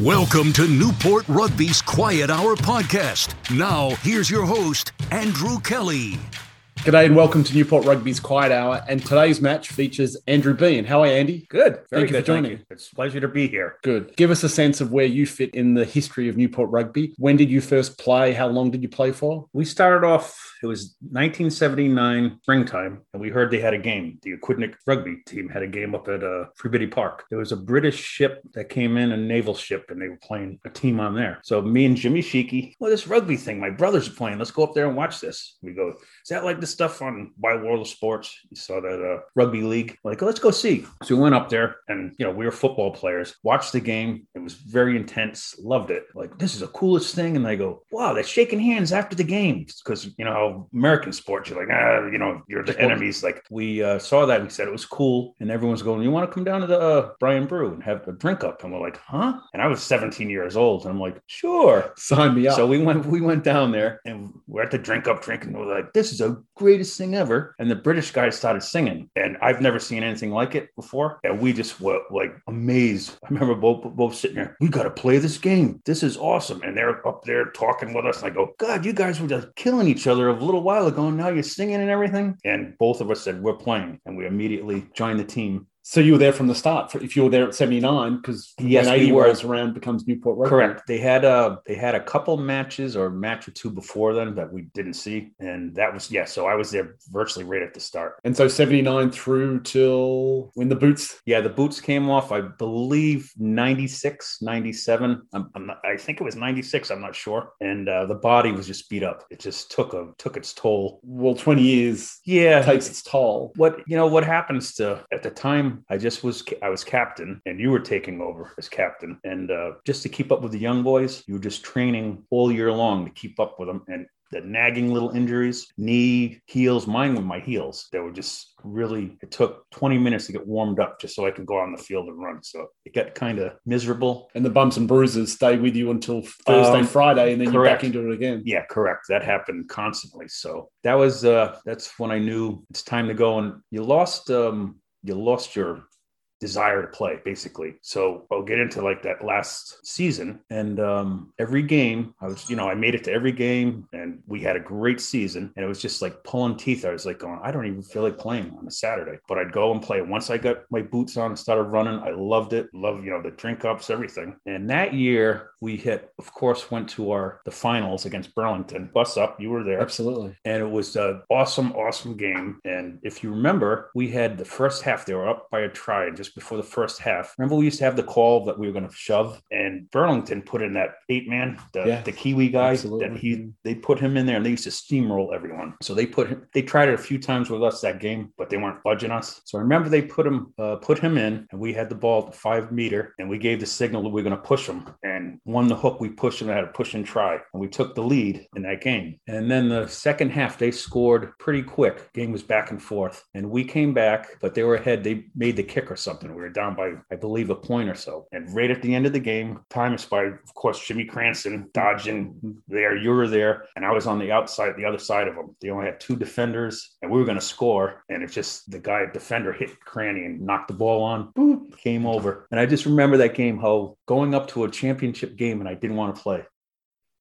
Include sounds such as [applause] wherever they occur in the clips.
Welcome to Newport Rugby's Quiet Hour podcast. Now, here's your host, Andrew Kelly. G'day and welcome to Newport Rugby's Quiet Hour. And today's match features Andrew Bean. How are you, Andy? Good. Very Thank you good. for joining. You. It's a pleasure to be here. Good. Give us a sense of where you fit in the history of Newport Rugby. When did you first play? How long did you play for? We started off, it was 1979 springtime, and we heard they had a game. The Aquidneck rugby team had a game up at uh, Freebody Park. There was a British ship that came in, a naval ship, and they were playing a team on there. So me and Jimmy Sheeky, well, this rugby thing, my brothers are playing. Let's go up there and watch this. We go, is that like the stuff on Wide World of Sports? You saw that uh, rugby league? Like, let's go see. So we went up there, and you know, we were football players. Watched the game. It was very intense. Loved it. Like this is the coolest thing. And I go, wow, they're shaking hands after the game because you know how American sports, you're like, ah, you know, you're the enemies. Like we uh, saw that. We said it was cool, and everyone's going, you want to come down to the uh, Brian Brew and have a drink up? And we're like, huh? And I was 17 years old, and I'm like, sure. Sign me up. So we went we went down there and we're at the drink up drinking. We're like, this is the greatest thing ever. And the British guy started singing. And I've never seen anything like it before. And we just were like amazed. I remember both both sitting there, we gotta play this game. This is awesome. And they're up there talking with us. And I go, God, you guys were just killing each other a little while ago. And now you're singing and everything. And both of us said, We're playing. And we immediately joined the team so you were there from the start. If you were there at 79, because Yes, when we 80 were. rolls around becomes Newport Rugby. Correct. They had a they had a couple matches or a match or two before then that we didn't see, and that was yeah. So I was there virtually right at the start. And so 79 through till when the boots Yeah, the boots came off. I believe 96, 97. I'm, I'm not, I think it was 96. I'm not sure. And uh, the body was just beat up. It just took a took its toll. well 20 years Yeah. takes its toll. what you know what happens to at the time i just was i was captain and you were taking over as captain. And uh, just to keep up with the young boys you were just training all year long to keep up with them and the nagging little injuries knee heels mine were my heels. They were just really it took 20 minutes to get warmed up just so i could go on the field and run. So it got kind of miserable. And the bumps and bruises stay with you until Thursday, Um, Friday, and then you're back into it again. yeah correct. That happened constantly. So that was uh that's when i knew it's time to go and you lost um you lost your desire to play basically. So i'll get into like that last season and um every game i was you know i made it to every game and we had a great season and it was just like pulling teeth. I was like going i don't even feel like playing on a saturday. But i'd go and play. Once i got my boots on and started running i loved it. Loved you know the drink ups everything. And that year we hit of course went to our the finals against burlington. Bus up you were there. Absolutely. and it was an awesome, awesome game. And if you remember, we had the first half, they were up by a try and just before the first half. Remember, we used to have the call that we were going to shove, and Burlington put in that eight man, the, Yeah, the Kiwi guy, absolutely. that he they put him in there and they used to steamroll everyone. So they put him, they tried it a few times with us that game, but they weren't budging us. So I remember they put him, uh, put him in, and we had the ball at the five meter, and we gave the signal that we are going to push him. And won the hook, we pushed him, had a push and try, and we took the lead in that game. And then the second half, they scored pretty quick. Game was back and forth, and we came back, but they were ahead. They made the kick or something. We were down by, I believe, a point or so. And right at the end of the game, time expired. Of course, Jimmy Cranston dodging there. You were there, and I was on the outside, the other side of them. They only had two defenders, and we were going to score. And it's just the guy defender hit Cranny and knocked the ball on. Boop, came over. And I just remember that game, how going up to a championship game, and I didn't want to play.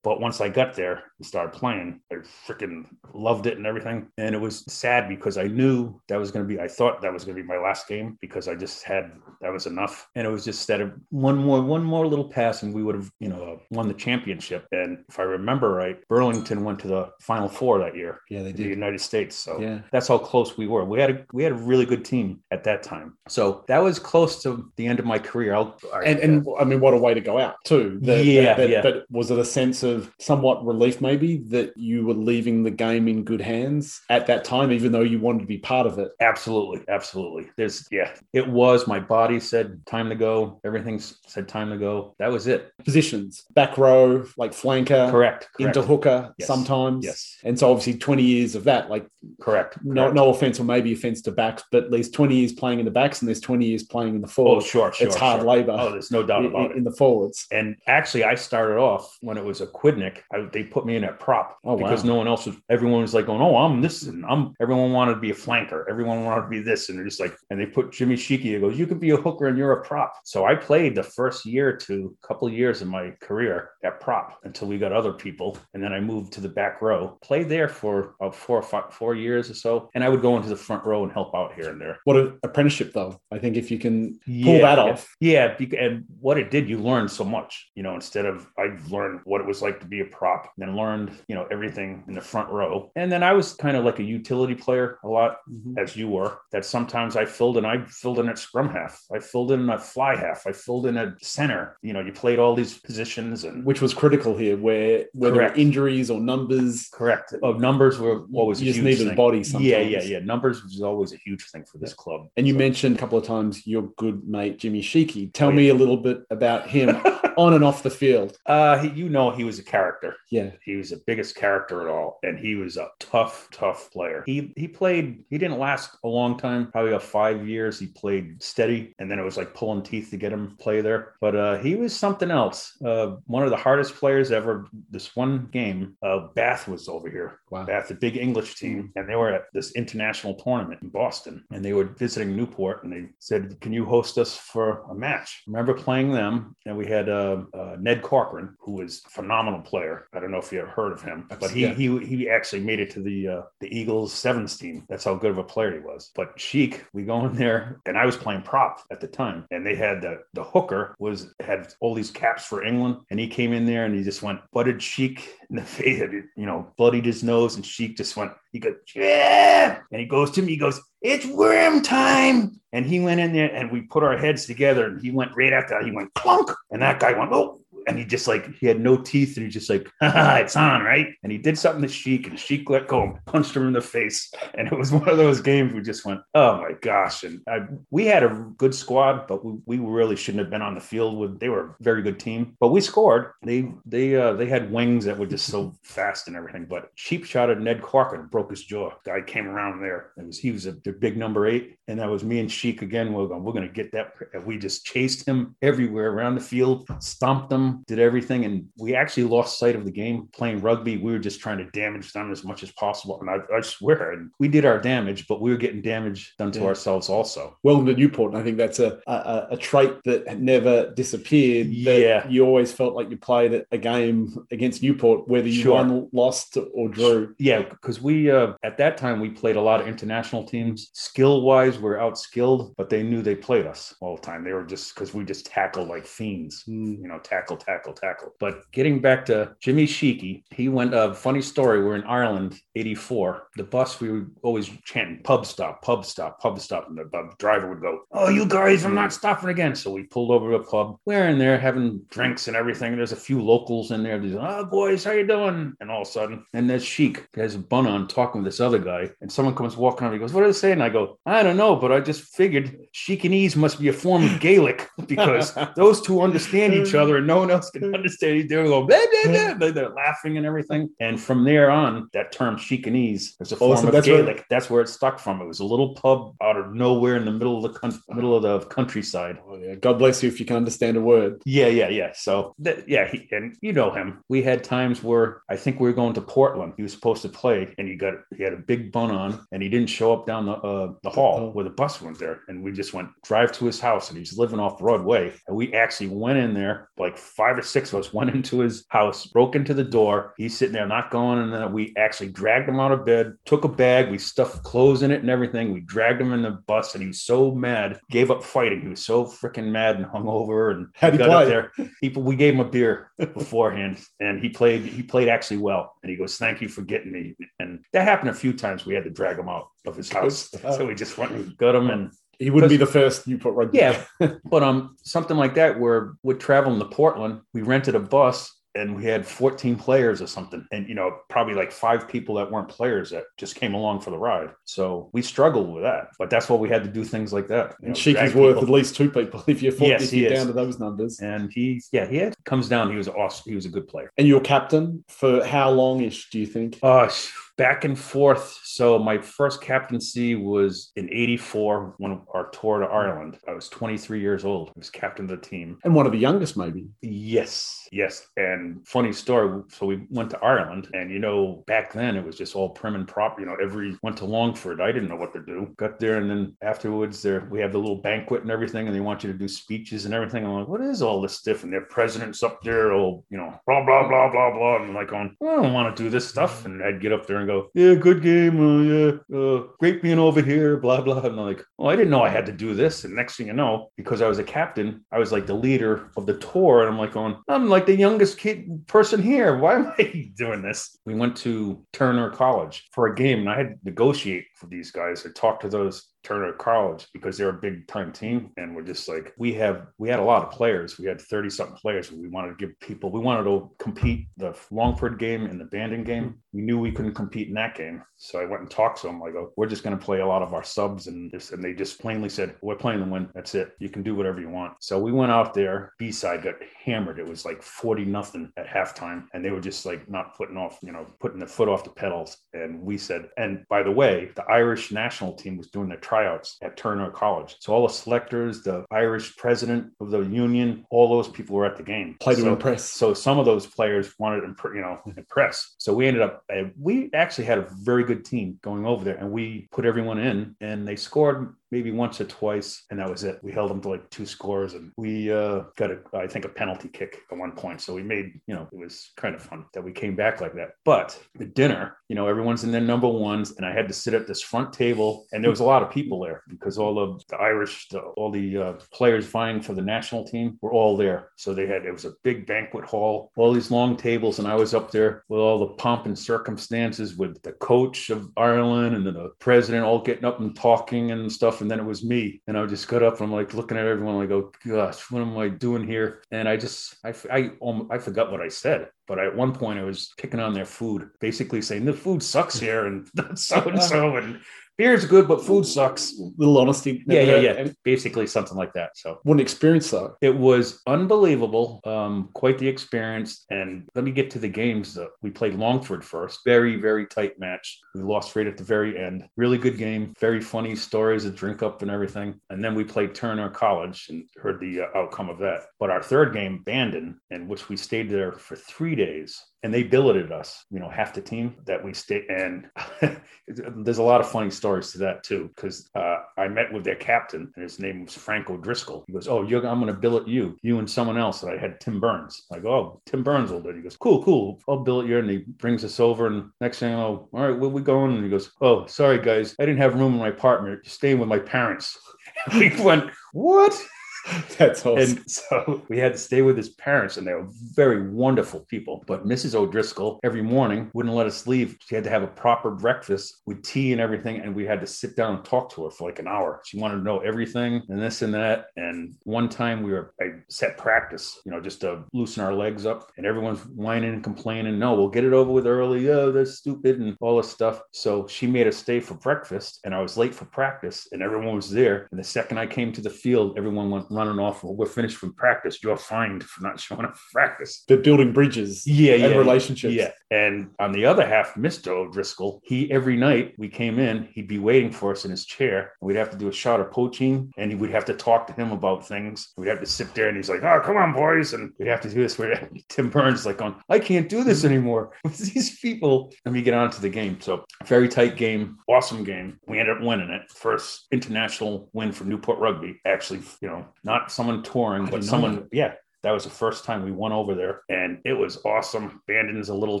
But once I got there and started playing, I freaking loved it and everything. And it was sad because I knew that was going to be, I thought that was going to be my last game because I just had, that was enough. And it was just that one more, one more little pass and we would have, you know, uh, won the championship. And if I remember right, Burlington went to the final four that year Yeah, they in the did. United States. So Yeah. that's how close we were. We had a we had a really good team at that time. So that was close to the end of my career. I'll, And, and I mean, what a way to go out too. That- Yeah, that- yeah. But was it a sense of somewhat relief, maybe, that you were leaving the game in good hands at that time, even though you wanted to be part of it? Absolutely, absolutely. There's yeah, it was. My body said time to go. Everything said time to go. That was it. Positions, back row, like flanker, Correct. correct. into hooker Yes. sometimes. Yes. And so obviously 20 years of that, like Correct. no, correct. no offense or maybe offense to backs, but at least 20 years playing in the backs and there's 20 years playing in the Oh, forwards. sure, sure. it's hard sure. labor Oh, there's no doubt in, about it. in the forwards. And actually, I started off when it was a Quidnick. I, they put me in at prop Oh, because wow. no one else was. Everyone was like going, "Oh, I'm this," and I'm. Everyone wanted to be a flanker. Everyone wanted to be this, and they're just like, and they put Jimmy Shiki. He goes, "You could be a hooker and you're a prop." So I played the first year to couple of years in my career at prop until we got other people, and then I moved to the back row. Played there for about four or five, four years or so, and I would go into the front row and help out here and there. What an apprenticeship, though. I think if you can pull that off. Yeah, and what it did, you learned so much. You know, instead of I learned what it was like to be a prop, and then learned you know everything in the front row, and then I was kind of like a utility player a lot, Mhm. as you were. That sometimes I filled in. I filled in at scrum half. I filled in at fly half. I filled in at center. You know, you played all these positions and. Which was critical here, where whether injuries or numbers, Correct. Oh, numbers were always you a just huge needed thing. body sometimes. Yeah, yeah, yeah. Numbers was always a huge thing for this club. And you So- mentioned a couple of times your good mate Jimmy Shiki. Tell Oh, yeah. me a little bit about him [laughs] on and off the field. Uh, he, you know, he was a character. Yeah. He was the biggest character at all, and he was a tough, tough player. He he played. He didn't last a long time, probably about five years. He played steady, and then it was like pulling teeth to get him to play there. But uh, he was something else. Uh, one of the hardest players ever. This one game, uh, Bath was over here. Wow. Bath, the big English team, and they were at this international tournament in Boston, and they were visiting Newport, and they said, "Can you host us for a match?" I remember playing them, and we had uh, uh, Ned Corcoran, who was a phenomenal player. I don't know if you ever heard of him, but he Yeah. he he actually made it to the uh, the Eagles sevens team. That's how good of a player he was. But Sheik, we go in there, and I was playing prop at the time, and they had the the hooker was had all these caps for England, and he came in there and he just went butted Sheik in the face, you know, bloodied his nose, and Sheik just went. He goes, yeah, and he goes to me. He goes, it's worm time. And he went in there and we put our heads together and he went right after that. He went clunk. And that guy went, oh. And he just like, he had no teeth and he just like, [laughs] it's on, right? And he did something to Sheik and Sheik let go and punched him in the face. And it was [laughs] one of those games we just went, oh my gosh. And I, we had a good squad, but we, we really shouldn't have been on the field with, they were a very good team, but we scored. They, they, uh, they had wings that were just so [laughs] fast and everything. But cheap shot at Ned Corcoran broke his jaw. Guy came around there. It was, he was a, the big number eight. And that was me and Sheik again. We're going, we're going to get that. And we just chased him everywhere around the field, stomped him, did everything. And we actually lost sight of the game playing rugby. We were just trying to damage them as much as possible. And I, I swear, and we did our damage, but we were getting damage done to Yeah. ourselves also. Welcome to Newport. And I think that's a, a, a trait that never disappeared. that Yeah. You always felt like you played a game against Newport, whether you Sure. won, lost, or drew. Yeah, because we uh, at that time we played a lot of international teams. Skill wise, we're outskilled, but they knew they played us all the time. They were just because we just tackled like fiends. Mm. You know, tackle, tackle, tackle. But getting back to Jimmy Sheeky, he went a funny story. We're in Ireland, 84. The bus, we were always chanting pub stop, pub stop, pub stop. And the uh, driver would go, Oh, you guys, I'm not stopping again. So we pulled over to a pub. We're in there having drinks and everything. There's a few locals in there. These, oh, boys, how you doing? And all of a sudden, and there's Sheik. He has a bun on talking with this other guy. And someone comes walking on. He goes, What are they saying? And I go, I don't know, but I just figured Sheekanese must be a form of Gaelic because [laughs] those two understand each other and no one else can understand each other. They go, blah, blah, blah. They're, they're laughing and everything. And from there on, that term Sheekanese is a Oh, form so of that's where- Gaelic. That's where it stuck from. It was a little pub out of nowhere in the middle of the coun- middle of the countryside. Oh, yeah. God bless you if you can understand a word. Yeah, yeah, yeah. So that, yeah, he, and you know him. We had times where I think we were going to Portland. He was supposed to play, and he got he had a big bun on, and he didn't show up down the uh, the hall Oh. where the bus went there. And we just went drive to his house, and he's living off Broadway. And we actually went in there, like five or six of us went into his house, broke into the door. He's sitting there not going, and then we actually dragged him out of bed, took a bag, we stuffed clothes in it and everything. We dragged him in the bus, and he was so mad, gave up fighting. He was so freaking mad and hungover, and he got up there. People, we gave him a beer beforehand, and he played. He played actually well. And he goes, "Thank you for getting me." And that happened a few times. We had to drag him out of his house, so we just went and got him. And He wouldn't be the first you put rugby. yeah, [laughs] but um, something like that where we're traveling to Portland, we rented a bus. And we had 14 players or something, and you know, probably like five people that weren't players that just came along for the ride. So we struggled with that, but that's why we had to do things like that. you And is worth at least two people if you're, Yes, if you're down to those numbers. and he yeah he had comes down he was awesome he was a good player And you're captain for how long ish do you think? uh back and forth. So my first captaincy was in '84 when our tour to Ireland. I was 23 years old. I was captain of the team. And one of the youngest, maybe. Yes, yes. And funny story. So we went to Ireland, and you know, back then it was just all prim and proper. You know, every went to Longford. I didn't know what to do. Got there, and then afterwards, there we have the little banquet and everything, and they want you to do speeches and everything. I'm like, what is all this stuff? And their president's up there, all you know, blah blah blah blah blah. And I'm like, going, I don't want to do this stuff. And I'd get up there and go, yeah, good game, uh, yeah, uh, great being over here, blah blah. And I'm like, oh, I didn't know I had to do this. And next thing you know, because I was a captain, I was like the leader of the tour, and I'm like, going, I'm like the youngest kid person here. Why am I [laughs] doing this? We went to Terenure College for a game, and I had to negotiate for these guys. I talked to those Terenure College because they're a big time team. And we're just like, we have, we had a lot of players. We had 30 something players. We wanted to give people, we wanted to compete the Longford game and the Bandon game. We knew we couldn't compete in that game. So I went and talked to them. I go, we're just going to play a lot of our subs. And just, and they just plainly said, we're playing the win. That's it. You can do whatever you want. So we went out there. B side got hammered. It was like 40 nothing at halftime. And they were just like not putting off, you know, putting the foot off the pedals. And we said, and by the way, the Irish national team was doing their tryouts at Terenure College. So all the selectors, the Irish president of the union, all those people were at the game. Play to so, impress. So some of those players wanted to, you know, impress. So we ended up, uh, we actually had a very good team going over there, and we put everyone in, and they scored maybe once or twice, and that was it. We held them to like two scores, and we uh, got a, I think, a penalty kick at one point. So we made, you know, it was kind of fun that we came back like that. But the dinner, you know, everyone's in their number ones, and I had to sit at this front table, and there was a lot of people there because all of the Irish, the, all the uh, players vying for the national team were all there. So they had it was a big banquet hall, all these long tables, and I was up there with all the pomp and circumstances with the coach of Ireland and the president all getting up and talking and stuff and then it was me and i just got up and i'm like looking at everyone i go oh, gosh what am i doing here? And i just i i, I forgot what i said but at one point i was picking on their food basically saying the food sucks here and [laughs] so and so and beer's good but food sucks Little honesty. yeah yeah yeah And basically something like that so what an experience, though. it was unbelievable, um, quite the experience. And let me get to the games. Though. We played Longford first. Very, very tight match. We lost right at the very end. Really good game. Very funny stories, a drink up and everything. And then we played Terenure College and heard the uh, outcome of that. But our third game, Bandon, in which we stayed there for three days. And they billeted us, you know, half the team that we stayed. And [laughs] there's a lot of funny stories to that too, because uh, I met with their captain, and his name was Frank O'Driscoll. He goes, "Oh, I'm going to billet you, you and someone else." And I had Tim Burns. I go, "Oh, Tim Burns will do." it." He goes, "Cool, cool. I'll billet you." And he brings us over, and next thing know, all right, where we going? And he goes, "Oh, sorry guys, I didn't have room in my apartment. You're staying with my parents." [laughs] we went, "What?" [laughs] That's awesome. And so we had to stay with his parents, and they were very wonderful people. But Mrs. O'Driscoll every morning wouldn't let us leave. She had to have a proper breakfast with tea and everything, and we had to sit down and talk to her for like an hour. She wanted to know everything and this and that. And one time we were I set practice, you know, just to loosen our legs up, and everyone's whining and complaining. No, we'll get it over with early. Oh, that's stupid and all this stuff. So she made us stay for breakfast, and I was late for practice, and everyone was there. And the second I came to the field, everyone went running off. Well, we're finished from practice. You're fined for not showing up for practice. But building bridges Yeah, and yeah, relationships. Yeah. And on the other half, Mr. O'Driscoll, he every night we came in, he'd be waiting for us in his chair. We'd have to do a shot of poitín and he would have to talk to him about things. We'd have to sit there and he's like, Oh, come on, boys. And we'd have to do this. We'd [laughs] Tim Burns like going, I can't do this anymore [laughs] with these people. Let me get on to the game. So very tight game, awesome game. We ended up winning it. First international win for Newport Rugby. Actually, you know, not someone touring, but someone, yeah, that was the first time we went over there, and it was awesome. Bandon is a little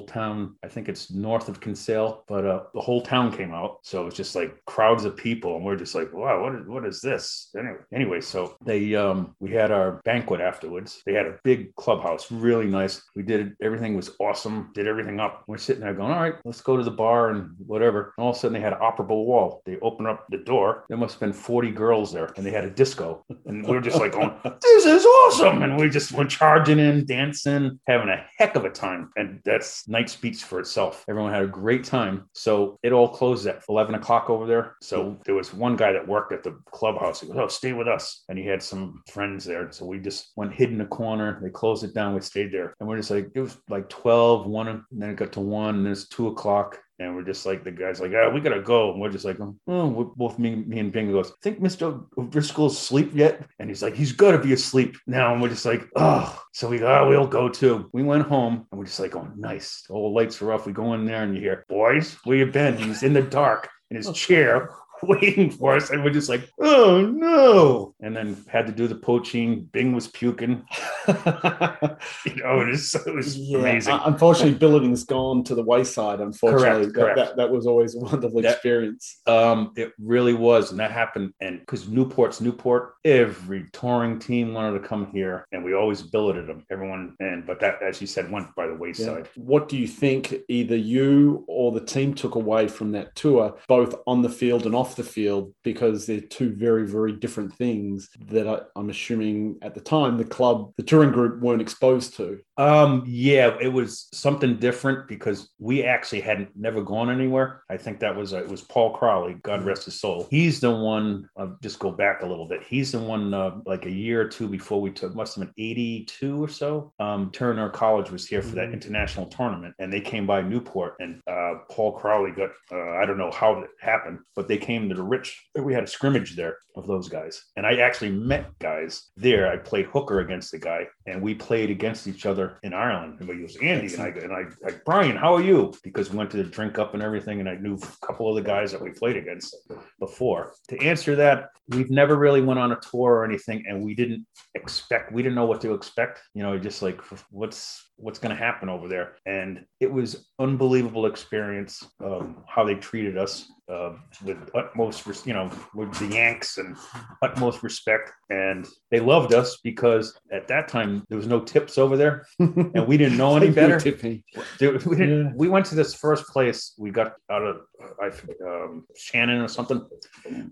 town. I think it's north of Kinsale, but uh, the whole town came out, so it was just like crowds of people, and we're just like, wow, what is what is this? Anyway, anyway, so they um we had our banquet afterwards. They had a big clubhouse, really nice. We did everything was awesome. Did everything up. We're sitting there going, all right, let's go to the bar and whatever. And all of a sudden, they had an operable wall. They opened up the door. There must have been forty girls there, and they had a disco, and we were just like going, this is awesome, and we just went charging in, dancing, having a heck of a time. And that's night speaks for itself. Everyone had a great time. So it all closed at 11 o'clock over there. So there was one guy that worked at the clubhouse. He goes, Oh, stay with us. And he had some friends there. So we just went hid in a corner. They closed it down. We stayed there. And we're just like, it was like 12, 1, and then it got to 1, and then it's 2 o'clock. And we're just like the guys like, oh, we gotta go, and we're just like, oh, both me, me and Bingo goes, think Mister Driscoll's asleep yet? And he's like, he's gotta be asleep now, and we're just like, oh, so we oh, we'll go too. We went home, and we're just like, oh, nice. All the lights are off. We go in there, and you hear, boys, where you been? He's in the dark in his oh. chair [laughs] waiting for us, and we're just like, oh no! And then had to do the poitín. Bing was puking. [laughs] you know, it was, it was Yeah, amazing. un- Unfortunately, billeting's gone to the wayside. Unfortunately, Correct, correct. That, that, that was always a wonderful That- experience. Um, it really was, and that happened. And because Newport's Newport, every touring team wanted to come here, and we always billeted them. Everyone, and but that, as you said, went by the Yeah. wayside. What do you think either you or the team took away from that tour, both on the field and off the field, because they're two very, very different things that I, I'm assuming at the time the club, the touring group weren't exposed to. Um, yeah, it was something different because we actually hadn't never gone anywhere. I think that was uh, it was Paul Crowley, God rest his soul. He's the one. Uh, just go back a little bit. He's the one. Uh, like a year or two before we took, must have been eighty-two or so. Um, Terenure College was here for that Mhm. international tournament, and they came by Newport, and uh, Paul Crowley got. Uh, I don't know how it happened, but they came to the Rich. We had a scrimmage there of those guys, and I actually met guys there. I played hooker against the guy, and we played against each other in Ireland. And he was Andy, and I and I like Brian, how are you? Because we went to the drink up and everything, and I knew a couple of the guys that we played against before. To answer that, we've never really went on a tour or anything, and we didn't expect. We didn't know what to expect. You know, just like what's what's going to happen over there and it was unbelievable experience um, how they treated us uh, with utmost res- you know with the yanks and utmost respect and they loved us because at that time there was no tips over there [laughs] and we didn't know any better Dude, we, didn't, Yeah. we went to this first place. We got out of I um, Shannon or something.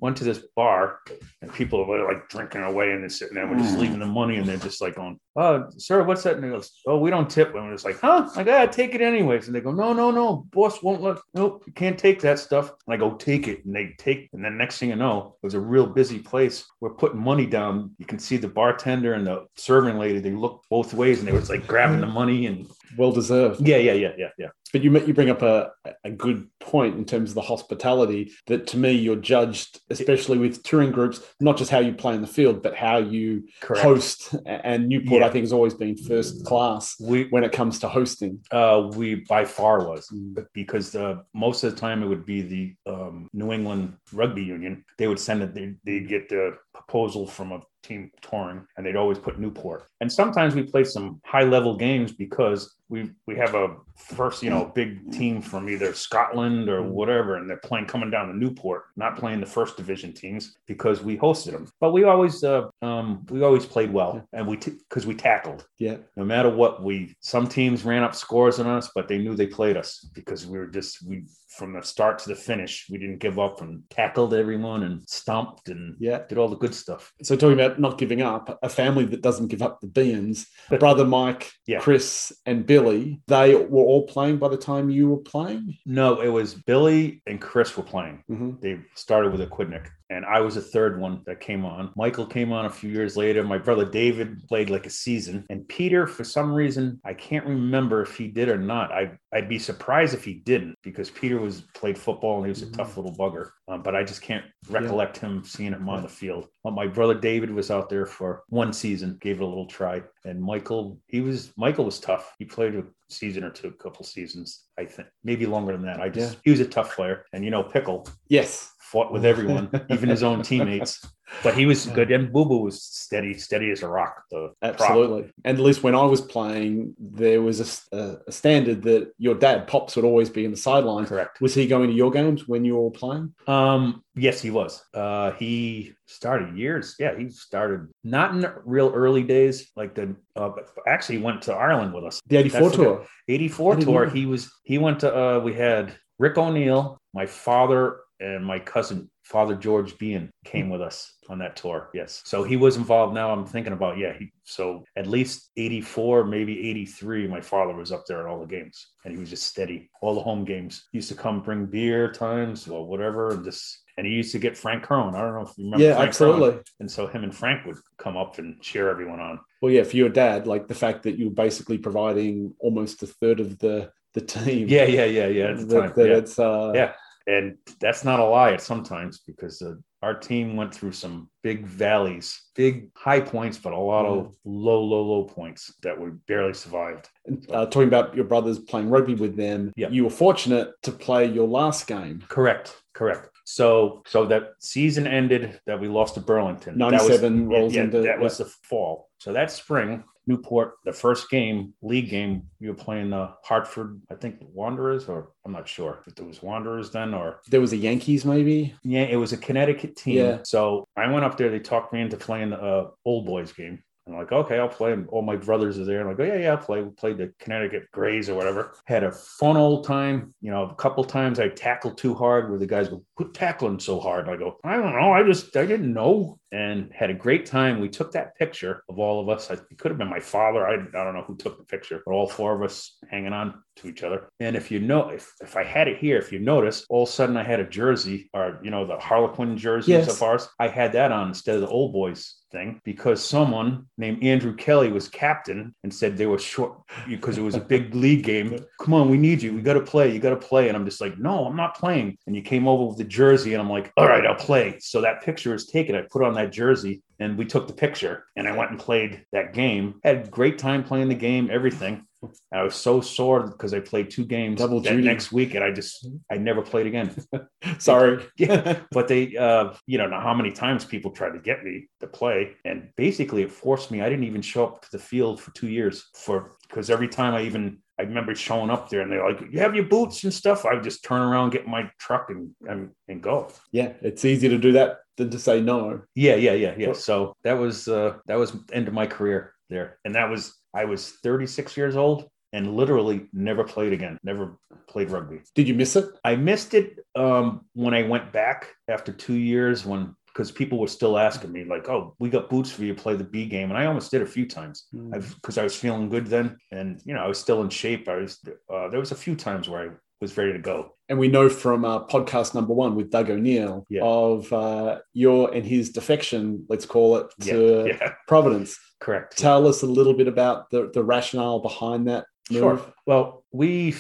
Went to this bar, and people were like drinking away, and they're sitting there. We're just leaving the money, and they're just like going, "Oh, sir, what's that?" And he goes, "Oh, we don't tip." And we're just like, "Huh?" I gotta take it anyways. And they go, "No, no, no, boss won't let. Nope, you can't take that stuff." And I go, "Take it," and they take. And then next thing you know, it was a real busy place. We're putting money down. You can see the bartender and the serving lady. They look both ways, and they was like grabbing the money and Well deserved. yeah, yeah, yeah, yeah, yeah. But you you bring up a, a good point in terms of the hospitality that to me you're judged, especially with touring groups, not just how you play in the field, but how you Correct. host. And Newport, Yeah. I think, has always been first class We when it comes to hosting. uh we by far was Mm. Because uh, most of the time it would be the um, New England Rugby Union. They would send it. They, they'd get the proposal from a team touring, and they'd always put Newport. And sometimes we play some high level games because we we have a first you know big team from either Scotland or whatever, and they're playing coming down to Newport, not playing the first division teams because we hosted them. But we always uh, um, we always played well, and we because we tackled Yeah. no matter what we some teams ran up scores on us but they knew they played us because we were just we from the start to the finish we didn't give up and tackled everyone and stomped and Yeah. did all the good stuff So talking about not giving up, a family that doesn't give up the beans, [laughs] brother Mike, Yeah. Chris, and Billy, they were all playing by the time you were playing. no it was billy and chris were playing Mhm. they started with a quidnick and i was the third one that came on. Michael came on a few years later. My brother david played like a season. And peter for some reason i can't remember if he did or not. I, i'd be surprised if he didn't because peter was played football and he was a tough little bugger. Um, but i just can't recollect him seeing him on the field. But my brother david was out there for one season gave it a little try. And michael he was michael was tough. He played a season or two a couple seasons i think maybe longer than that. I just Yeah. he was a tough player. And you know pickle Yes. Fought with everyone, even his own teammates. But he was good, and Boo Boo was steady, steady as a rock. The prop. Absolutely. And at least when I was playing, there was a, a- standard that your dad, Pops, would always be in the sideline. correct. Was he going to your games when you were playing? Um, yes, he was. Uh, he started years. Yeah, he started not in the real early days, like the. Uh, actually went to Ireland with us. The 84 tour. 84 tour. know. He was. He went to. Uh, we had Rick O'Neill, my father, and my cousin, Father George Bean, came with us on that tour. Yes. So he was involved. Now I'm thinking about. Yeah. He. So at least 84, maybe 83. My father was up there at all the games, and he was just steady. All the home games. He used to come bring beer times or whatever, and just. And he used to get Frank Crone. I don't know if you remember. Yeah, Frank absolutely. Crone. And so him and Frank would come up and cheer everyone on. Well, yeah, for your dad, like the fact that you were basically providing almost a third of the the team. Yeah, yeah, yeah, yeah. The yeah. it's uh, Yeah. And that's not a lie at sometimes because uh, our team went through some big valleys, big high points, but a lot of low, low, low points that we barely survived. uh, talking about your brothers playing rugby with them. Yeah. You were fortunate to play your last game. Correct, correct. So, so that season ended that we lost to Burlington. That was- 97 yeah, rolls yeah, into- that was the fall. So that spring, Newport, the first game, league game, you were playing the Hartford, I think Wanderers, or I'm not sure if there was Wanderers then or There was a Yankees, maybe. Yeah, it was a Connecticut team. Yeah. So I went up there. They talked me into playing the uh, old boys game. I'm like, okay, I'll play. And all my brothers are there. And I'm like, oh, yeah, yeah, I'll play. We played the Connecticut Grays or whatever. Had a fun old time. You know, a couple times I tackled too hard where the guys go, quit tackling so hard. And I go, I don't know. I just, I didn't know. And had a great time. We took that picture of all of us. I, it could have been my father. I, I don't know who took the picture, but all four of us hanging on to each other. And if you know, if, if I had it here, if you notice, all of a sudden I had a jersey or, you know, the Harlequin jerseys Yes. of ours. I had that on instead of the old boys because someone named Andrew Kelly was captain and said they were short because it was a big [laughs] league game. Come on, we need you. We got to play. You got to play. And I'm just like, no, I'm not playing. And you came over with the jersey and I'm like, all right, I'll play. So that picture is taken. I put on that jersey and we took the picture and I went and played that game. Had a great time playing the game, everything. And I was so sore because I played two games Double that duty. next week and I just I never played again. [laughs] Sorry. [laughs] Yeah, but they, uh, you know how many times people tried to get me to play, and basically it forced me. I didn't even show up to the field for two years for because every time I even I remember showing up there and they're like, "You have your boots and stuff." I would just turn around, get my truck, and and, and go. yeah, it's easier to do that than to say no. Yeah, yeah, yeah, yeah. So that was uh, that was end of my career there, and that was I was 36 years old and literally never played again. Never played rugby. Did you miss it? I missed it um, when I went back after two years when because people were still asking me like, "Oh, we got boots for you to play the B game," and I almost did a few times because I was feeling good then, and you know I was still in shape. I was uh, there was a few times where I was ready to go. And we know from uh, podcast number one with Doug O'Neill Yeah. of uh, your and his defection, let's call it, to yeah, [laughs] yeah, Providence. correct. Tell us a little bit about the, the rationale behind that move. Sure. Well, we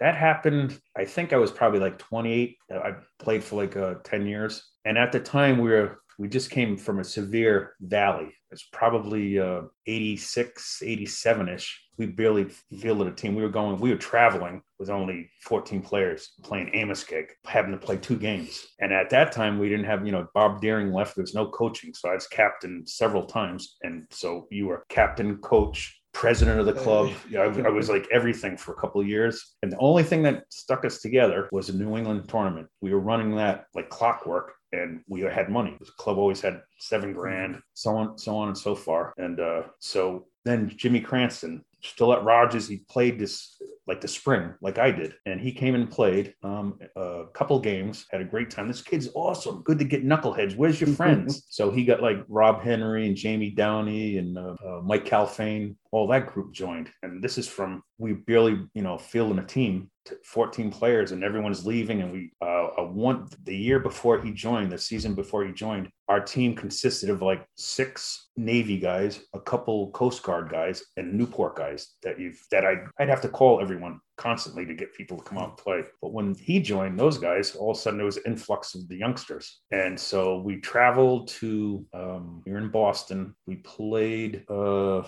that happened. I think I was probably like 28. I played for like uh, 10 years, and at the time we were we just came from a severe valley. It's probably uh, 86, 87 ish. We barely fielded a team. We were going. We were traveling with only 14 players playing Amos-Gig, having to play two games. And at that time, we didn't have, you know, Bob Deering left. There's no coaching. So I was captain several times. And so you were captain, coach, president of the club. You know, I, I was like everything for a couple of years. And the only thing that stuck us together was a New England tournament. We were running that like clockwork and we had money. The club always had seven grand, so on, so on and so far. And uh, so then Jimmy Cranston, still at Rogers, he played this like the spring, like I did, and he came and played um, a couple games. Had a great time. This kid's awesome. Good to get knuckleheads. Where's your friends? [laughs] so he got like Rob Henry and Jamie Downey and uh, uh, Mike Calfane. All that group joined, and this is from we barely, you know, fielding a team. 14 players and everyone's leaving and we uh one the year before he joined the season before he joined our team consisted of like six navy guys a couple coast guard guys and newport guys that you've that i i'd have to call everyone constantly to get people to come out and play but when he joined those guys all of a sudden there was an influx of the youngsters and so we traveled to um we were in boston we played uh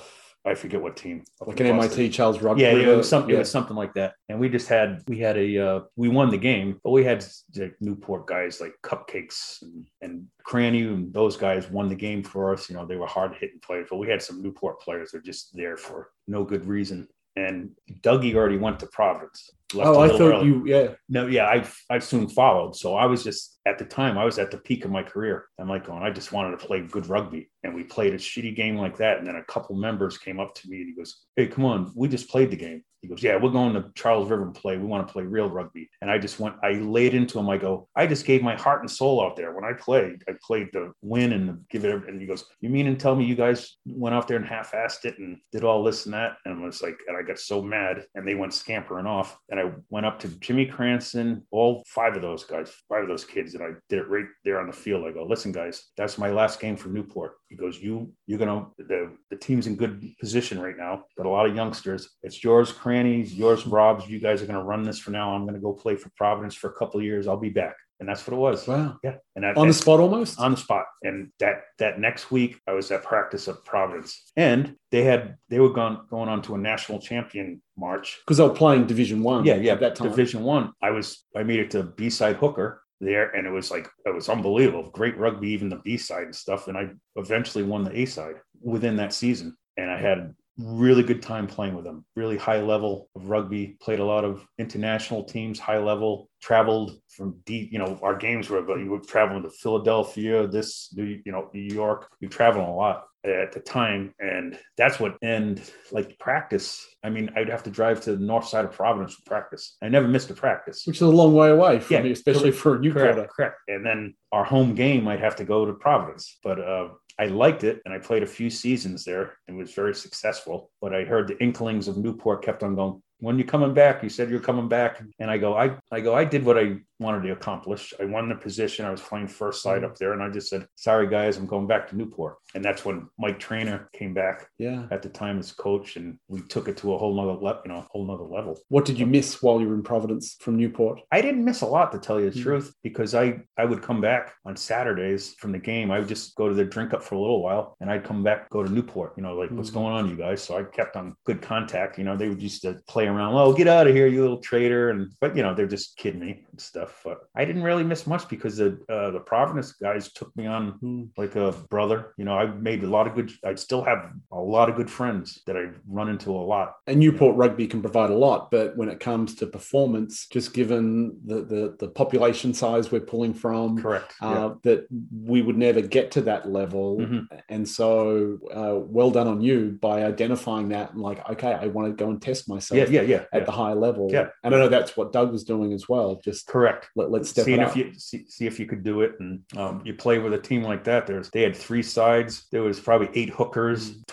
I forget what team. Like an. MIT Charles Rugby. Yeah, yeah, it was something. Yeah. It was something like that. And we just had we had a uh, we won the game, but we had like Newport guys like Cupcakes and, and Cranny and those guys won the game for us. You know, they were hard hitting players, but we had some Newport players that were just there for no good reason. And Dougie already went to Providence. left Oh, I thought early. you, yeah. No, yeah, I I soon followed. So I was just at the time I was at the peak of my career. I'm like going, I just wanted to play good rugby, and we played a shitty game like that. And then a couple members came up to me and he goes, "Hey, come on, we just played the game." He goes, "Yeah, we're going to Charles River and play. We want to play real rugby." And I just went, I laid into him. I go, I just gave my heart and soul out there when I played. I played to win and to give it. And he goes, "You mean and tell me you guys went out there and half-assed it and did all this and that?" And I was like, and I got so mad, and they went scampering off. And I went up to Jimmy Cranston, all five of those guys, five of those kids, and I did it right there on the field. I go, listen, guys, that's my last game for Newport. He goes, you, you're gonna the the team's in good position right now, but a lot of youngsters. It's yours, crannies, yours, Rob's. You guys are gonna run this for now. I'm gonna go play for Providence for a couple of years. I'll be back. And that's what it was. Wow. Yeah. And that, On the spot almost? on the spot. And that that next week, I was at practice of Providence, and they had they were gone going on to a national champion march. Because they were playing Division One Yeah, yeah. at that time. Division One. I was I made it to B side hooker there, and it was like it was unbelievable. Great rugby, even the B side and stuff. And I eventually won the A side within that season, and I had really good time playing with them. Really high level of rugby played a lot of international teams high level traveled from deep you know our games were but you were traveling to philadelphia this new you know new york. You traveling a lot at the time and that's what and like practice. I mean i'd have to drive to the north side of providence for practice. I never missed a practice. Which is a long way away from Yeah, you, especially for a new correct, correct. And then our home game, I'd have to go to Providence, but uh, I liked it, and I played a few seasons there, and was very successful. But I heard the inklings of Newport kept on going. When you coming back? You said you're coming back, and I go, I, I go, I did what I wanted to accomplish. I won the position. I was playing first side up there, and I just said, "Sorry, guys, I'm going back to Newport." And that's when Mike Trainer came back Yeah. at the time as coach, and we took it to a whole nother level, you know, whole nother level. What did you miss while you were in Providence from Newport? I didn't miss a lot to tell you the Mm. truth because I I would come back on Saturdays from the game. I would just go to the drink up for a little while and I'd come back go to Newport. You know, like what's Mm. going on, you guys? So I kept on good contact. You know, they would used to play around. Oh, get out of here, you little traitor! And but you know they're just kidding me and stuff. But I didn't really miss much because the uh, the Providence guys took me on like a brother. You know, I made a lot of good. I still have a lot of good friends that I run into a lot. And Newport rugby can provide a lot, but when it comes to performance, just given the the, the population size we're pulling from, Correct. uh, that we would never get to that level. Mhm. And so, uh, well done on you by identifying that and like, okay, I want to go and test myself yeah, yeah, yeah. at yeah. the high level. Yeah. And I know that's what Doug was doing as well. Just Correct. Let, let's step seeing if you see, see if you could do it and um, you play with a team like that there's they had three sides. There was probably eight hookers Mm.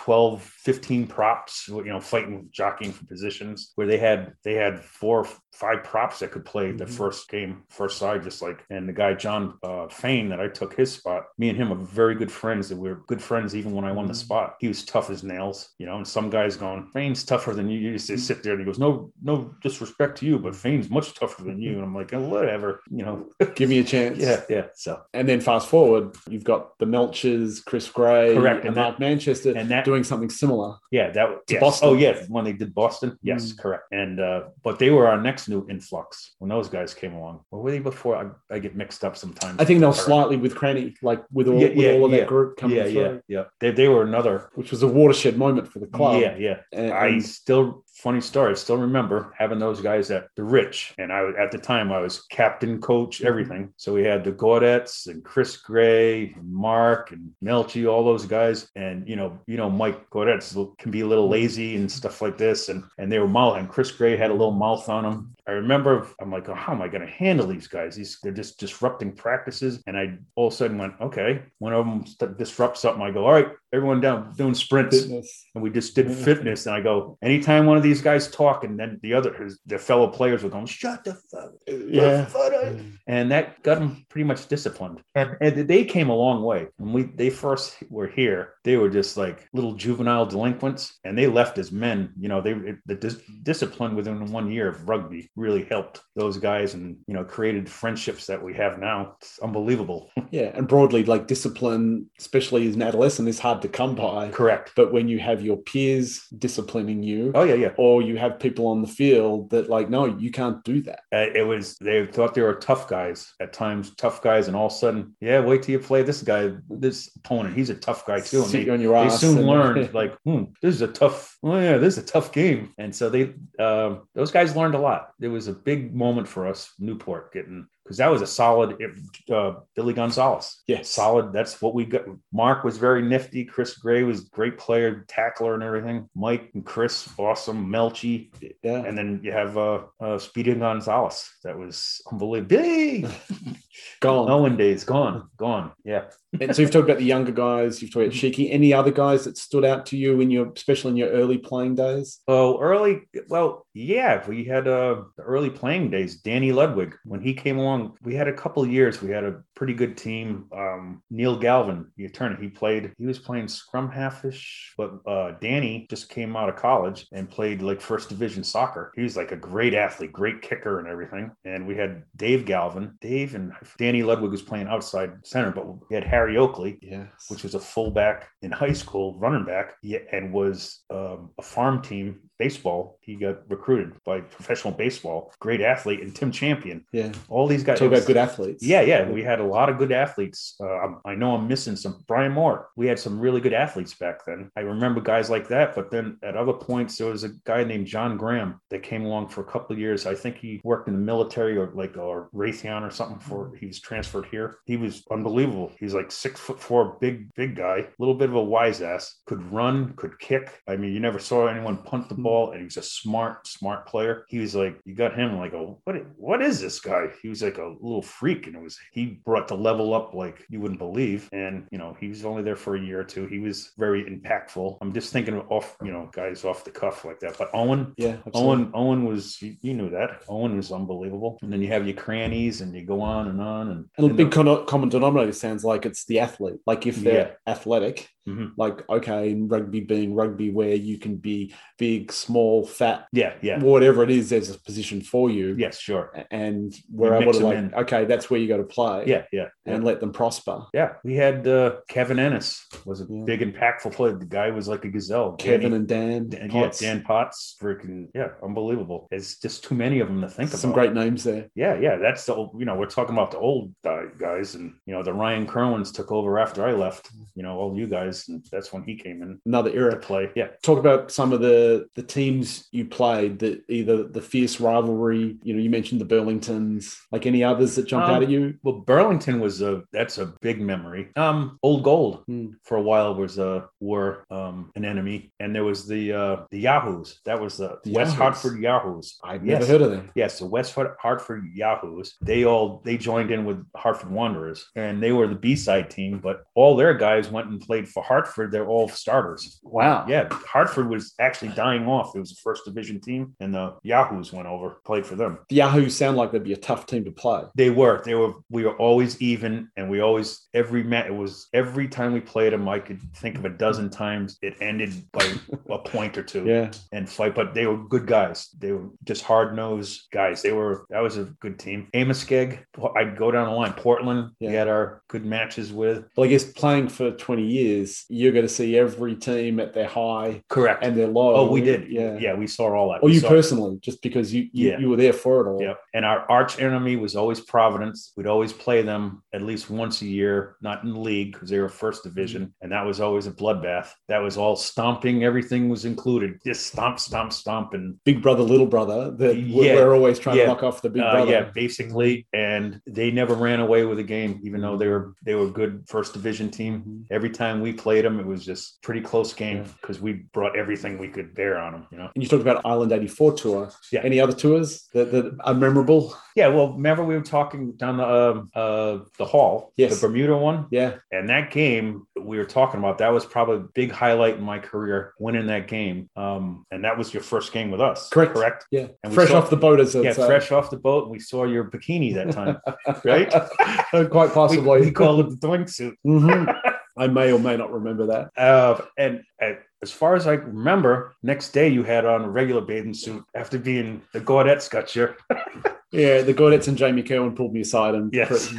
12 15 props you know fighting jockeying for positions where they had they had four five props that could play the Mhm. first game first side just like and the guy john uh Fain that i took his spot me and him are very good friends and we are good friends even when i won the Mhm. spot he was tough as nails you know and some guys going Fain's tougher than you you just Mm. sit there and he goes no no disrespect to you but Fain's much tougher than you and i'm like oh, whatever you know [laughs] Give me a chance. yeah, yeah. So And then fast forward, you've got the Melchers, Chris Gray, Correct, and and Mark Manchester and that doing something similar. Yeah, that yes. Boston. Oh yeah, when they did Boston, yes, Mm. correct. And uh, but they were our next new influx when those guys came along. Or were they before? I, I get mixed up sometimes. I think they were slightly with Cranny, like with all, Yeah, with yeah, all of yeah. that group coming Yeah, through, yeah, yeah. They, they were another. which was a watershed moment for the club. Yeah, yeah. And, I and- still funny story. I still remember having those guys at the Rich, and I was at the time I was captain, coach, Mm-hmm. everything. So we had the Gaudets and Chris Gray, and Mark and Melchi, all those guys, and you know, you know, Mike Gaudets can be a little lazy and stuff like this, and and they were mouth, and Chris Gray had a little mouth on him. I remember I'm like, oh, how am I going to handle these guys? These they're just disrupting practices, and I all of a sudden went, okay. One of them st- disrupts something, I go, all right, everyone down doing sprints fitness. and we just did fitness. And I go, anytime one of these guys talk, and then the other, his, their fellow players were going, shut the fuck, Yeah. Mm. and that got them pretty much disciplined. And, and they came a long way. When we they first were here, they were just like little juvenile delinquents, and they left as men. You know, they the dis- discipline within one year of rugby really helped those guys, and you know, created friendships that we have now. It's unbelievable. [laughs] Yeah, and broadly, like discipline, especially as an adolescent, is hard to come by. Correct. But when you have your peers disciplining you, Oh yeah, yeah. Or you have people on the field that like, no, you can't do that. Uh, it was they thought they were tough guys at times, tough guys, and all of a sudden, yeah, wait till you play this guy, this opponent. He's a tough guy too, and Sit they, on your they soon and- learned [laughs] like, hmm, this is a tough. Oh yeah, this is a tough game, and so they um, those guys learned a lot. It was a big moment for us, Newport, getting because that was a solid uh, Billy Gonzalez. Yeah, solid. That's what we got. Mark was very nifty. Chris Gray was great player, tackler, and everything. Mike and Chris, awesome. Melchi, yeah. and then you have uh, uh Speedy Gonzalez. That was unbelievable. Big [laughs] Gone. Owen days gone, gone. Yeah, And so you've talked about the younger guys. You've talked about Shiki. Any other guys that stood out to you in your, especially in your early playing days? Oh, early. Well, yeah, we had uh, early playing days. Danny Ludwig, when he came along, we had a couple of years. We had a pretty good team. Um, Neil Galvin, the attorney, he played. He was playing scrum halfish, but uh, Danny just came out of college and played like first division soccer. He was like a great athlete, great kicker, and everything. And we had Dave Galvin. Dave and Danny Ludwig was playing outside center, but we had Harry Oakley, Yes. which was a fullback in high school, running back, yeah, and was um, a farm team baseball. He got recruited by professional baseball, great athlete, and Tim Champion. yeah. All these guys. Talk about good athletes. Yeah, yeah, we had a lot of good athletes. Uh, I'm- I know I'm missing some. Brian Moore. We had some really good athletes back then. I remember guys like that. But then at other points, there was a guy named John Graham that came along for a couple of years. I think he worked in the military or like or Raytheon or something. For he was transferred here. He was unbelievable. He's like six foot four, big big guy, a little bit of a wise ass. Could run, could kick. I mean, you never saw anyone punt the ball, and he was a smart, smart player. He was like, you got him like, oh, what? What is this guy? He was like a little freak, and it was he brought the level up like you wouldn't believe. And you know, he was only there for a year or two. He was very impactful. I'm just thinking of off, you know, guys off the cuff like that. But Owen, Yeah. absolutely. Owen, Owen was you, you knew that Owen was unbelievable. And then you have your crannies, and you go on and on. And, And a and big the- common denominator sounds like it's the athlete. Like if they're athletic, Mhm. like okay, in rugby being rugby, where you can be big, small, fat, yeah, yeah, whatever it is, there's a position for you. yes, sure, And we're You able to like, in. okay, that's where you got to play. yeah, yeah, yeah. And let them prosper. Yeah, we had uh, Kevin Ennis was a Yeah. big impactful player. The guy was like a gazelle. Kevin Danny- and Dan. Dan, Potts. yeah, Dan Potts, freaking yeah, unbelievable. It's just too many of them to think Some about. Some great names there. Yeah, yeah, that's the old, you know we're talking about the old guys, and you know the Ryan Kerwins took over after I left. You know all you guys, and that's when he came in Another to era. play. Yeah, Talk about some of the the teams you played. That either the fierce rivalry. You know, you mentioned the Burlingtons. Like any others that jump Um, out at you. well, Burlington was a that's a big memory. Um, Old Gold Hmm. for a while was a were um an enemy, and there was the uh the Yahoos. That was the, The West Yahoos. Hartford Yahoos. I've Yes. never heard of them. Yes, the West Hartford Yahoos. They all they joined in with Hartford Wanderers, and they were the B side team. But all their guys went and played for Hartford. They're all starters. Wow. Yeah, Hartford was actually dying off. It was a first division team, and the Yahoos went over, played for them. The Yahoos sound like they'd be a tough team to play. They were, they were, we were always even, and we always every match. It was every time we played them. I could think of a dozen times it ended by [laughs] a point or two Yeah. and fight, but they were good guys. They were just hard nosed guys. They were that was a good team. Amoskeag, I'd go down the line. Portland, we had our good matches with. Well, I guess playing for 20 years, you're going to see every team at their high Correct. and their low. oh, we did. Yeah. yeah, we saw all that. Or We you personally, just because you, you, Yeah. you were there for it all. Yeah. And our arch enemy was always Providence. We'd always play them at least once a year, not in the league because they were first division. And that was always a bloodbath. That was all stomping. Everything was included. Just stomp, stomp, stomp. And Big brother, little brother, that we're- Yeah. we're always trying Yeah. to knock off the big uh, brother. yeah, basically. And they never ran away with a game, even though they were they were a good first division team. Mhm. Every time we played them, it was just pretty close game Yeah. because we brought everything we could bear on them. You know. And you talked about Ireland 84 tour. Yeah. Any other tours that, that are memorable? Yeah. Well, remember we were talking down the um uh, the hall, Yes. the Bermuda one. Yeah. And that game we were talking about, that was probably a big highlight in my career, winning that game. Um, and that was your first game with us. Correct. Correct. Yeah. And Fresh saw- off the boat, as Yeah, uh, fresh off the boat. And we saw your bikini that time. [laughs] right? Quite possibly. we called it the twink suit. Mhm. [laughs] I may or may not remember that. Uh, and as far as I remember, next day you had on a regular bathing suit after being the Gaudettes got you. [laughs] Yeah, the Gaudettes and Jamie Kerwin pulled me aside and Yes.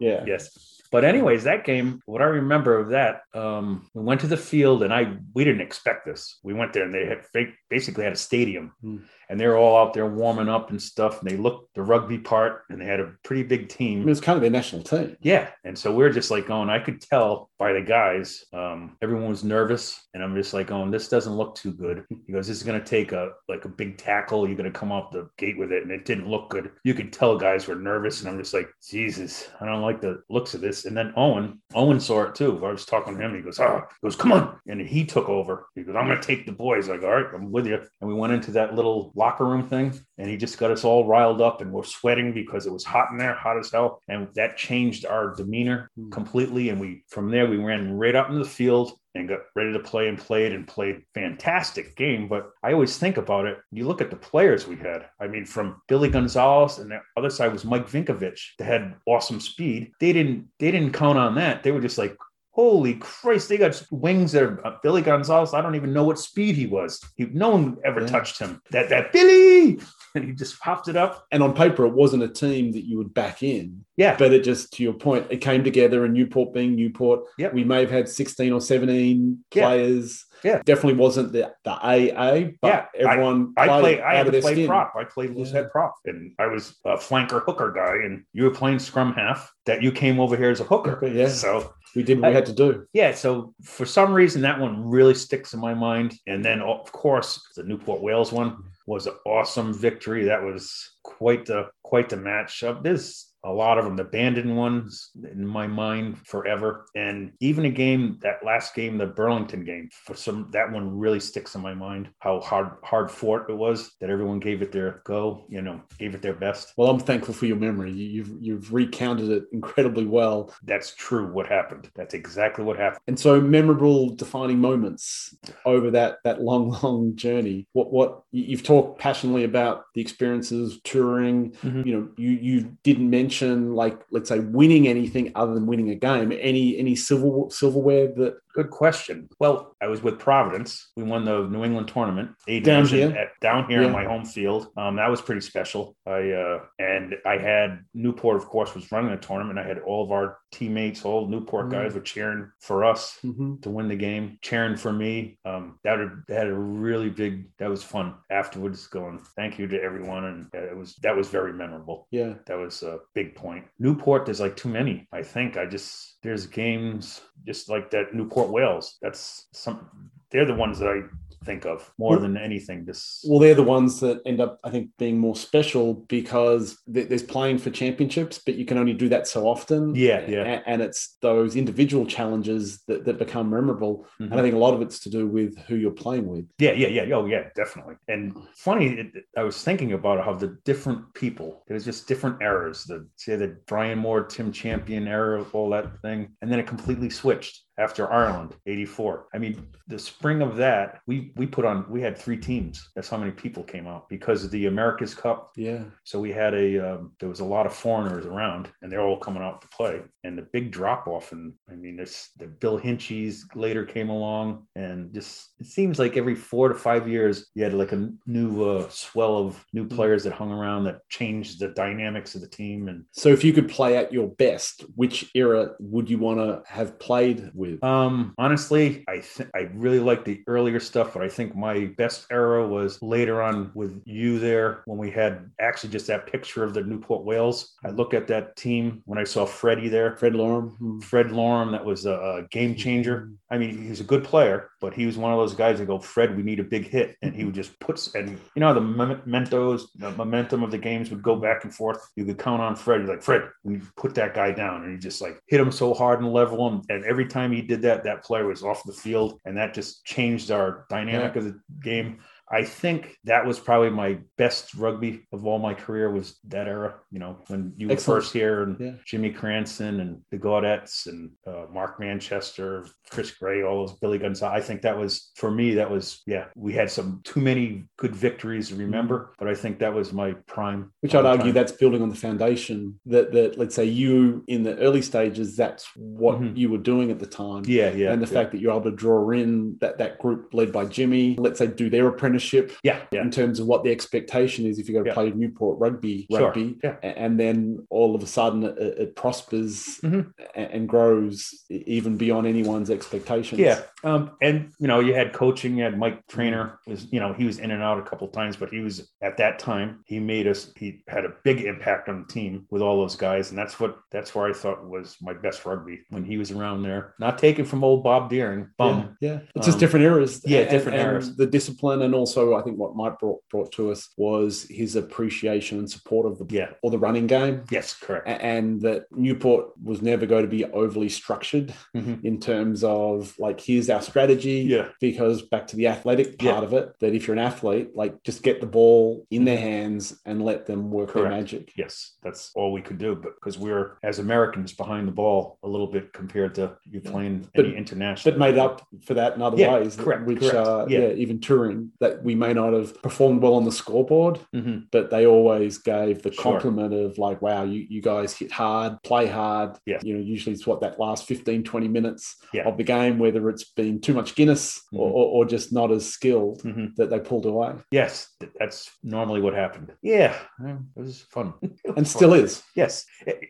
yeah. yes. But anyways, that game, what I remember of that, um, we went to the field and I we didn't expect this. We went there and they had basically had a stadium, Hmm. And they were all out there warming up and stuff. And they looked the rugby part, and they had a pretty big I team. mean, it's kind of a national team. Yeah. And so we're just like going, I could tell by the guys, um, everyone was nervous. And I'm just like going, this doesn't look too good. He goes, this is going to take a, like a big tackle. You're going to come off the gate with it. And it didn't look good. You could tell guys were nervous. And I'm just like, Jesus, I don't like the looks of this. And then Owen, Owen saw it too. I was talking to him. He goes, oh, he goes, come on. And he took over. He goes, I'm going to take the boys. Like, all right, I'm with you. And we went into that little, locker room thing, and he just got us all riled up, and we're sweating because it was hot in there, hot as hell, and that changed our demeanor Hmm. completely. And we from there we ran right out into the field and got ready to play and played and played fantastic game. But I always think about it. You look at the players we had. I mean, from Billy Gonzalez and the other side was Mike Vinkovich that had awesome speed. They didn't they didn't count on that. They were just like, holy Christ, they got wings that are uh, Billy Gonzalez. I don't even know what speed he was. He, no one ever Yeah. touched him. That that Billy, [laughs] and he just popped it up. And on paper, it wasn't a team that you would back in, Yeah, but it just, to your point, it came together. And Newport being Newport, Yep. we may have had sixteen or seventeen Yeah. players. Yeah. definitely wasn't the the AA, but Yeah, I- everyone I played play. I had to play skin. prop. I played loose Yeah. head prop, and I was a flanker hooker guy, and you were playing scrum half. That you came over here as a hooker. Yeah. So We did what we had to do. yeah. So for some reason, that one really sticks in my mind. And then of course, the Newport Wales one was an awesome victory. That was quite the quite the match. Uh, There's a lot of them, the abandoned ones in my mind forever. And even a game, that last game, the Burlington game, for some, that one really sticks in my mind. How hard, hard fought it was that everyone gave it their go, you know, gave it their best. Well, I'm thankful for your memory. You- You've you've recounted it incredibly well. That's true. What happened? That's exactly what happened. And so memorable defining moments over that that long, [laughs] long journey. What what you- you've talked passionately about the experiences touring. Mhm. You know, you you didn't mention like let's say winning anything other than winning a game. Any any silver silverware that Good question. Well, I was with Providence. We won the New England tournament. A Down here? At, down here Yeah. in my home field. Um, that was pretty special. I uh, and I had Newport, of course, was running the tournament. I had all of our teammates, all Newport Mm. guys were cheering for us Mhm. to win the game, cheering for me. Um, that had, a really big. That was fun. Afterwards, going thank you to everyone, and it was that was very memorable. yeah. That was a big point. Newport, there's like too many. I think I just there's games just like that Newport Wales. That's some. They're the ones that I think of more Well- than anything. This Well, they're the ones that end up, I think, being more special because there's playing for championships, but you can only do that so often. Yeah, yeah. And it's those individual challenges that, that become memorable. Mhm. And I think a lot of it's to do with who you're playing with. Yeah, yeah, yeah. Oh, yeah, definitely. And funny, it, I was thinking about how the different people, it was just different eras. The say the Brian Moore, Tim Champion era, all that thing, and then it completely switched after Ireland '84. I mean, the spring of that, we we put on, we had three teams. That's how many people came out because of the America's Cup. Yeah. So we had a, um, there was a lot of foreigners around, and they're all coming out to play. And the big drop off, and I mean, this the Bill Hinchies later came along, and just it seems like every four to five years, you had like a new uh, swell of new players that hung around that changed the dynamics of the team. And So if you could play at your best, which era would you want to have played with? Um, honestly, I think I really like the earlier stuff, but I think my best era was later on with you there when we had actually just that picture of the Newport Wales. I look at that team when I saw Freddie there. Fred Lorem? Hmm. Fred Lorem, that was a, a game changer. I mean, he's a good player, but he was one of those guys that go, Fred, we need a big hit. And he would just put, and you know, the mementos, the momentum of the games would go back and forth. You could count on Fred. You're like, Fred, we put that guy down. And he just like hit him so hard and level him. And every time he did that, that player was off the field. And that just changed our dynamic of the game. I think that was probably my best rugby of all my career was that era, you know, when you were first here and Yeah. Jimmy Cranston and the Gaudettes and uh, Mark Manchester, Chris Gray, all those Billy Gonzalez. I think that was, for me, that was, yeah, we had some too many good victories to remember, but I think that was my prime. Mm-hmm. Which I'd argue time. that's building on the foundation that, that let's say you in the early stages, that's what Mhm. you were doing at the time. Yeah, yeah. and the yeah. fact that you're able to draw in that, that group led by Jimmy, let's say do their apprenticeship Yeah, yeah. in terms of what the expectation is if you're going to Yeah. play Newport rugby, Sure, rugby, yeah. and then all of a sudden it, it prospers Mhm. and grows even beyond anyone's expectations. Yeah. Um, and you know, you had coaching, you had Mike Trainer was, you know, he was in and out a couple of times, but he was at that time, he made us, he had a big impact on the team with all those guys. And that's what, that's where I thought was my best rugby when he was around there. Not taken from old Bob Deering. Bum. yeah. It's just Um, different eras. yeah, different and eras. The discipline and also also I think what Mike brought brought to us was his appreciation and support of the Yeah. or the running game. Yes, correct. a- And that Newport was never going to be overly structured Mhm. in terms of like, here's our strategy. Yeah. Because back to the athletic Yeah. part of it, that if you're an athlete, like just get the ball in their hands and let them work their magic. Yes, that's all we could do. But because we're as Americans behind the ball a little bit compared to you playing But- any international. But made up for that in other Yeah, ways, correct, which correct. Uh, yeah. Yeah. even touring that we may not have performed well on the scoreboard, Mhm. but they always gave the Sure. compliment of like, wow, you, you guys hit hard, play hard. Yeah. You know, usually it's what that last 15, 20 minutes Yeah. of the game, whether it's been too much Guinness or, Mhm. or, or just not as skilled Mhm. that they pulled away. Yes, that's normally what happened. Yeah, it was fun. [laughs] It And was still fun. is. Yes.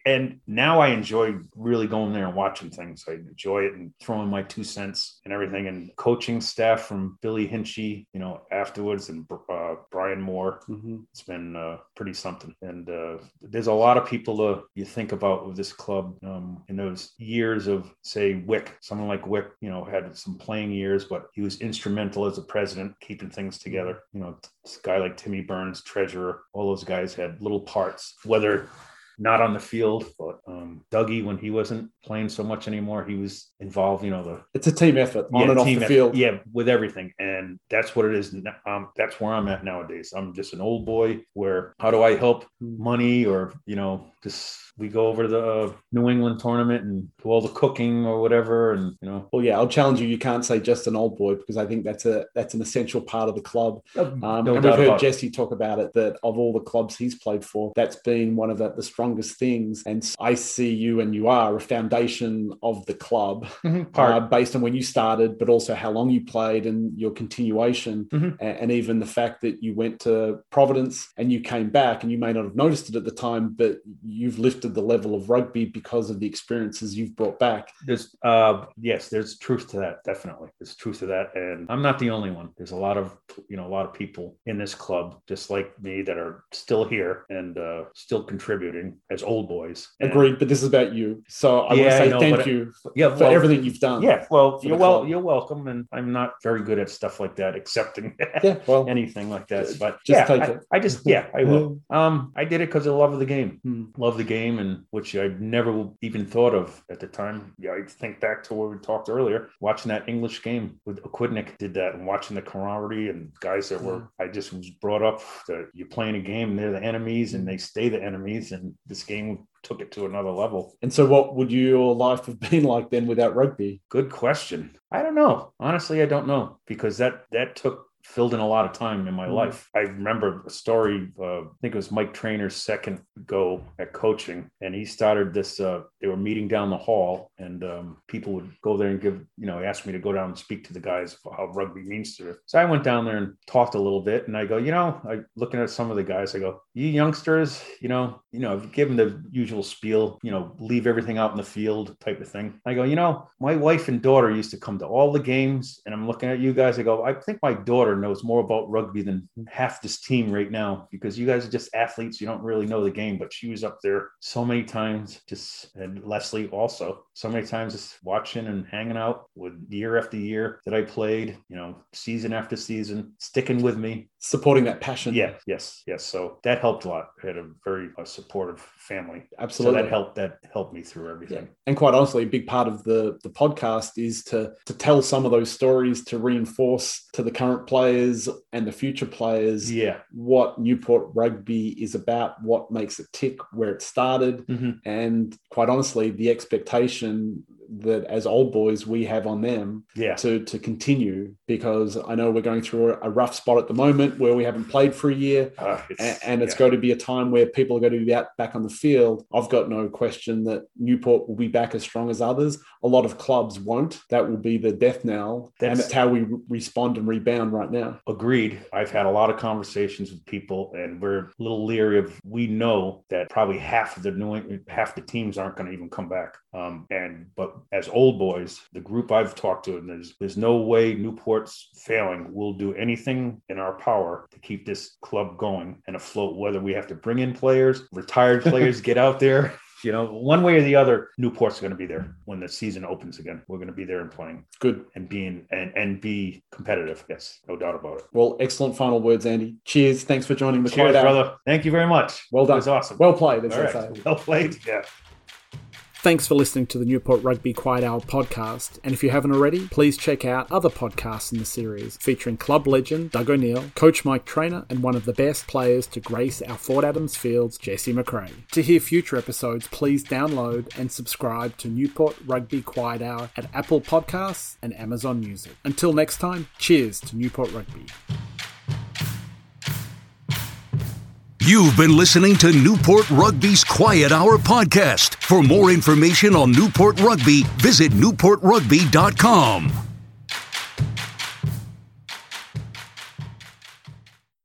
And now I enjoy really going there and watching things. I enjoy it and throwing my two cents and everything. And coaching staff from Billy Hinchy, you know, afterwards and uh, Brian Moore. Mhm. It's been uh, pretty something. And uh, there's a lot of people uh, you think about with this club um, in those years of, say, Wick. Someone like Wick, you know, had some playing years, but he was instrumental as a president, keeping things together. You know, this guy like Timmy Burns, treasurer, all those guys had little parts, whether not on the field, but um, Dougie, when he wasn't playing so much anymore, he was involved, you know, the It's a team effort on yeah, and off the effort. field. Yeah, with everything. And that's what it is. Um, that's where I'm at nowadays. I'm just an old boy where how do I help money or, you know, just we go over to the uh, New England tournament and do all the cooking or whatever. And, you know, Well, yeah, I'll challenge you. You can't say just an old boy because I think that's a that's an essential part of the club. Um, no and we've heard. Jesse talk about it that of all the clubs he's played for, that's been one of the, the strongest things. And I see you and you are a foundation of the club [laughs] Part. uh, based on when you started, but also how long you played and your continuation. Mhm. A- And, even the fact that you went to Providence and you came back and you may not have noticed it at the time, but you've lifted the level of rugby because of the experiences you've brought back. There's uh yes, there's truth to that, definitely. There's truth to that. And I'm not the only one. There's a lot of you know, a lot of people in this club, just like me, that are still here and uh still contributing as old boys. Agreed, but this is about you. So I Yeah, want to say thank you Yeah, for well, everything you've done. Yeah, well, you're well, club. you're welcome, and I'm not very good at stuff like that, [laughs] accepting Yeah, well, anything like that. But Just yeah, I, it. I just yeah, I will. [laughs] Um, I did it because I love of the game, Hmm. love the game, and which I never even thought of at the time. Yeah, I think back to where we talked earlier, watching that English game with Aquidneck did that, and watching the camaraderie and guys that were. I just was brought up that you're playing a game, they're the enemies, and they stay the enemies, and this game took it to another level. And so, what would your life have [laughs] been like then without rugby? Good question. I don't know. Honestly, I don't know because that that took filled in a lot of time in my Mhm. life. I remember a story. Uh, I think it was Mike Trainer's second go at coaching, and he started this. Uh, they were meeting down the hall, and um, people would go there and give, you know, ask me to go down and speak to the guys about how rugby means to them. So I went down there and talked a little bit, and I go, you know, I looking at some of the guys, I go, you youngsters, you know, you know, give them the usual spiel, you know, leave everything out in the field type of thing. I go, you know, my wife and daughter used to come to all the games, and I'm looking at you guys. I go, I think my daughter knows more about rugby than half this team right now because you guys are just athletes. You don't really know the game, but she was up there so many times, just and Leslie also so many times just watching and hanging out with year after year that I played, you know, season after season, sticking with me. Supporting that passion. Yeah, yes, yes. So that helped a lot. I had a very uh, supportive family. absolutely. So that helped. That helped me through everything. And quite honestly, a big part of the the podcast is to to tell some of those stories to reinforce to the current players and the future players Yeah. what Newport rugby is about, what makes it tick, where it started, Mhm. and quite honestly, the expectation that as old boys we have on them Yeah. to to continue because I know we're going through a, rough spot at the moment where we haven't played for a year Uh, and, and it's yeah. going to be a time where people are going to be out back on the field. I've got no question that Newport will be back as strong as others. A lot of clubs won't. That will be the death knell, and it's how we respond and rebound right now. Agreed. I've had a lot of conversations with people, and we're a little leery of. We know that probably half of the New England, half the teams aren't going to even come back. Um, and but as old boys, the group I've talked to, and there's there's no way Newport's failing. We'll do anything in our power to keep this club going and afloat. Whether we have to bring in players, retired players, [laughs] get out there. you know, one way or the other, Newport's going to be there when the season opens again. We're going to be there and playing Good. and being and and be competitive. Yes, no doubt about it. Well, excellent final words, Andy. Cheers. Thanks for joining the Cheers, brother. Thank you very much. Well done. It was awesome. Well played, right. Well played. Yeah. Thanks for listening to the Newport Rugby Quiet Hour podcast. And if you haven't already, please check out other podcasts in the series featuring club legend Doug O'Neill, Coach Mike Trainer, and one of the best players to grace our Fort Adams fields, Jesse McRae. To hear future episodes, please download and subscribe to Newport Rugby Quiet Hour at Apple Podcasts and Amazon Music. Until next time, cheers to Newport Rugby. You've been listening to Newport Rugby's Quiet Hour podcast. For more information on Newport Rugby, visit newportrugby.com.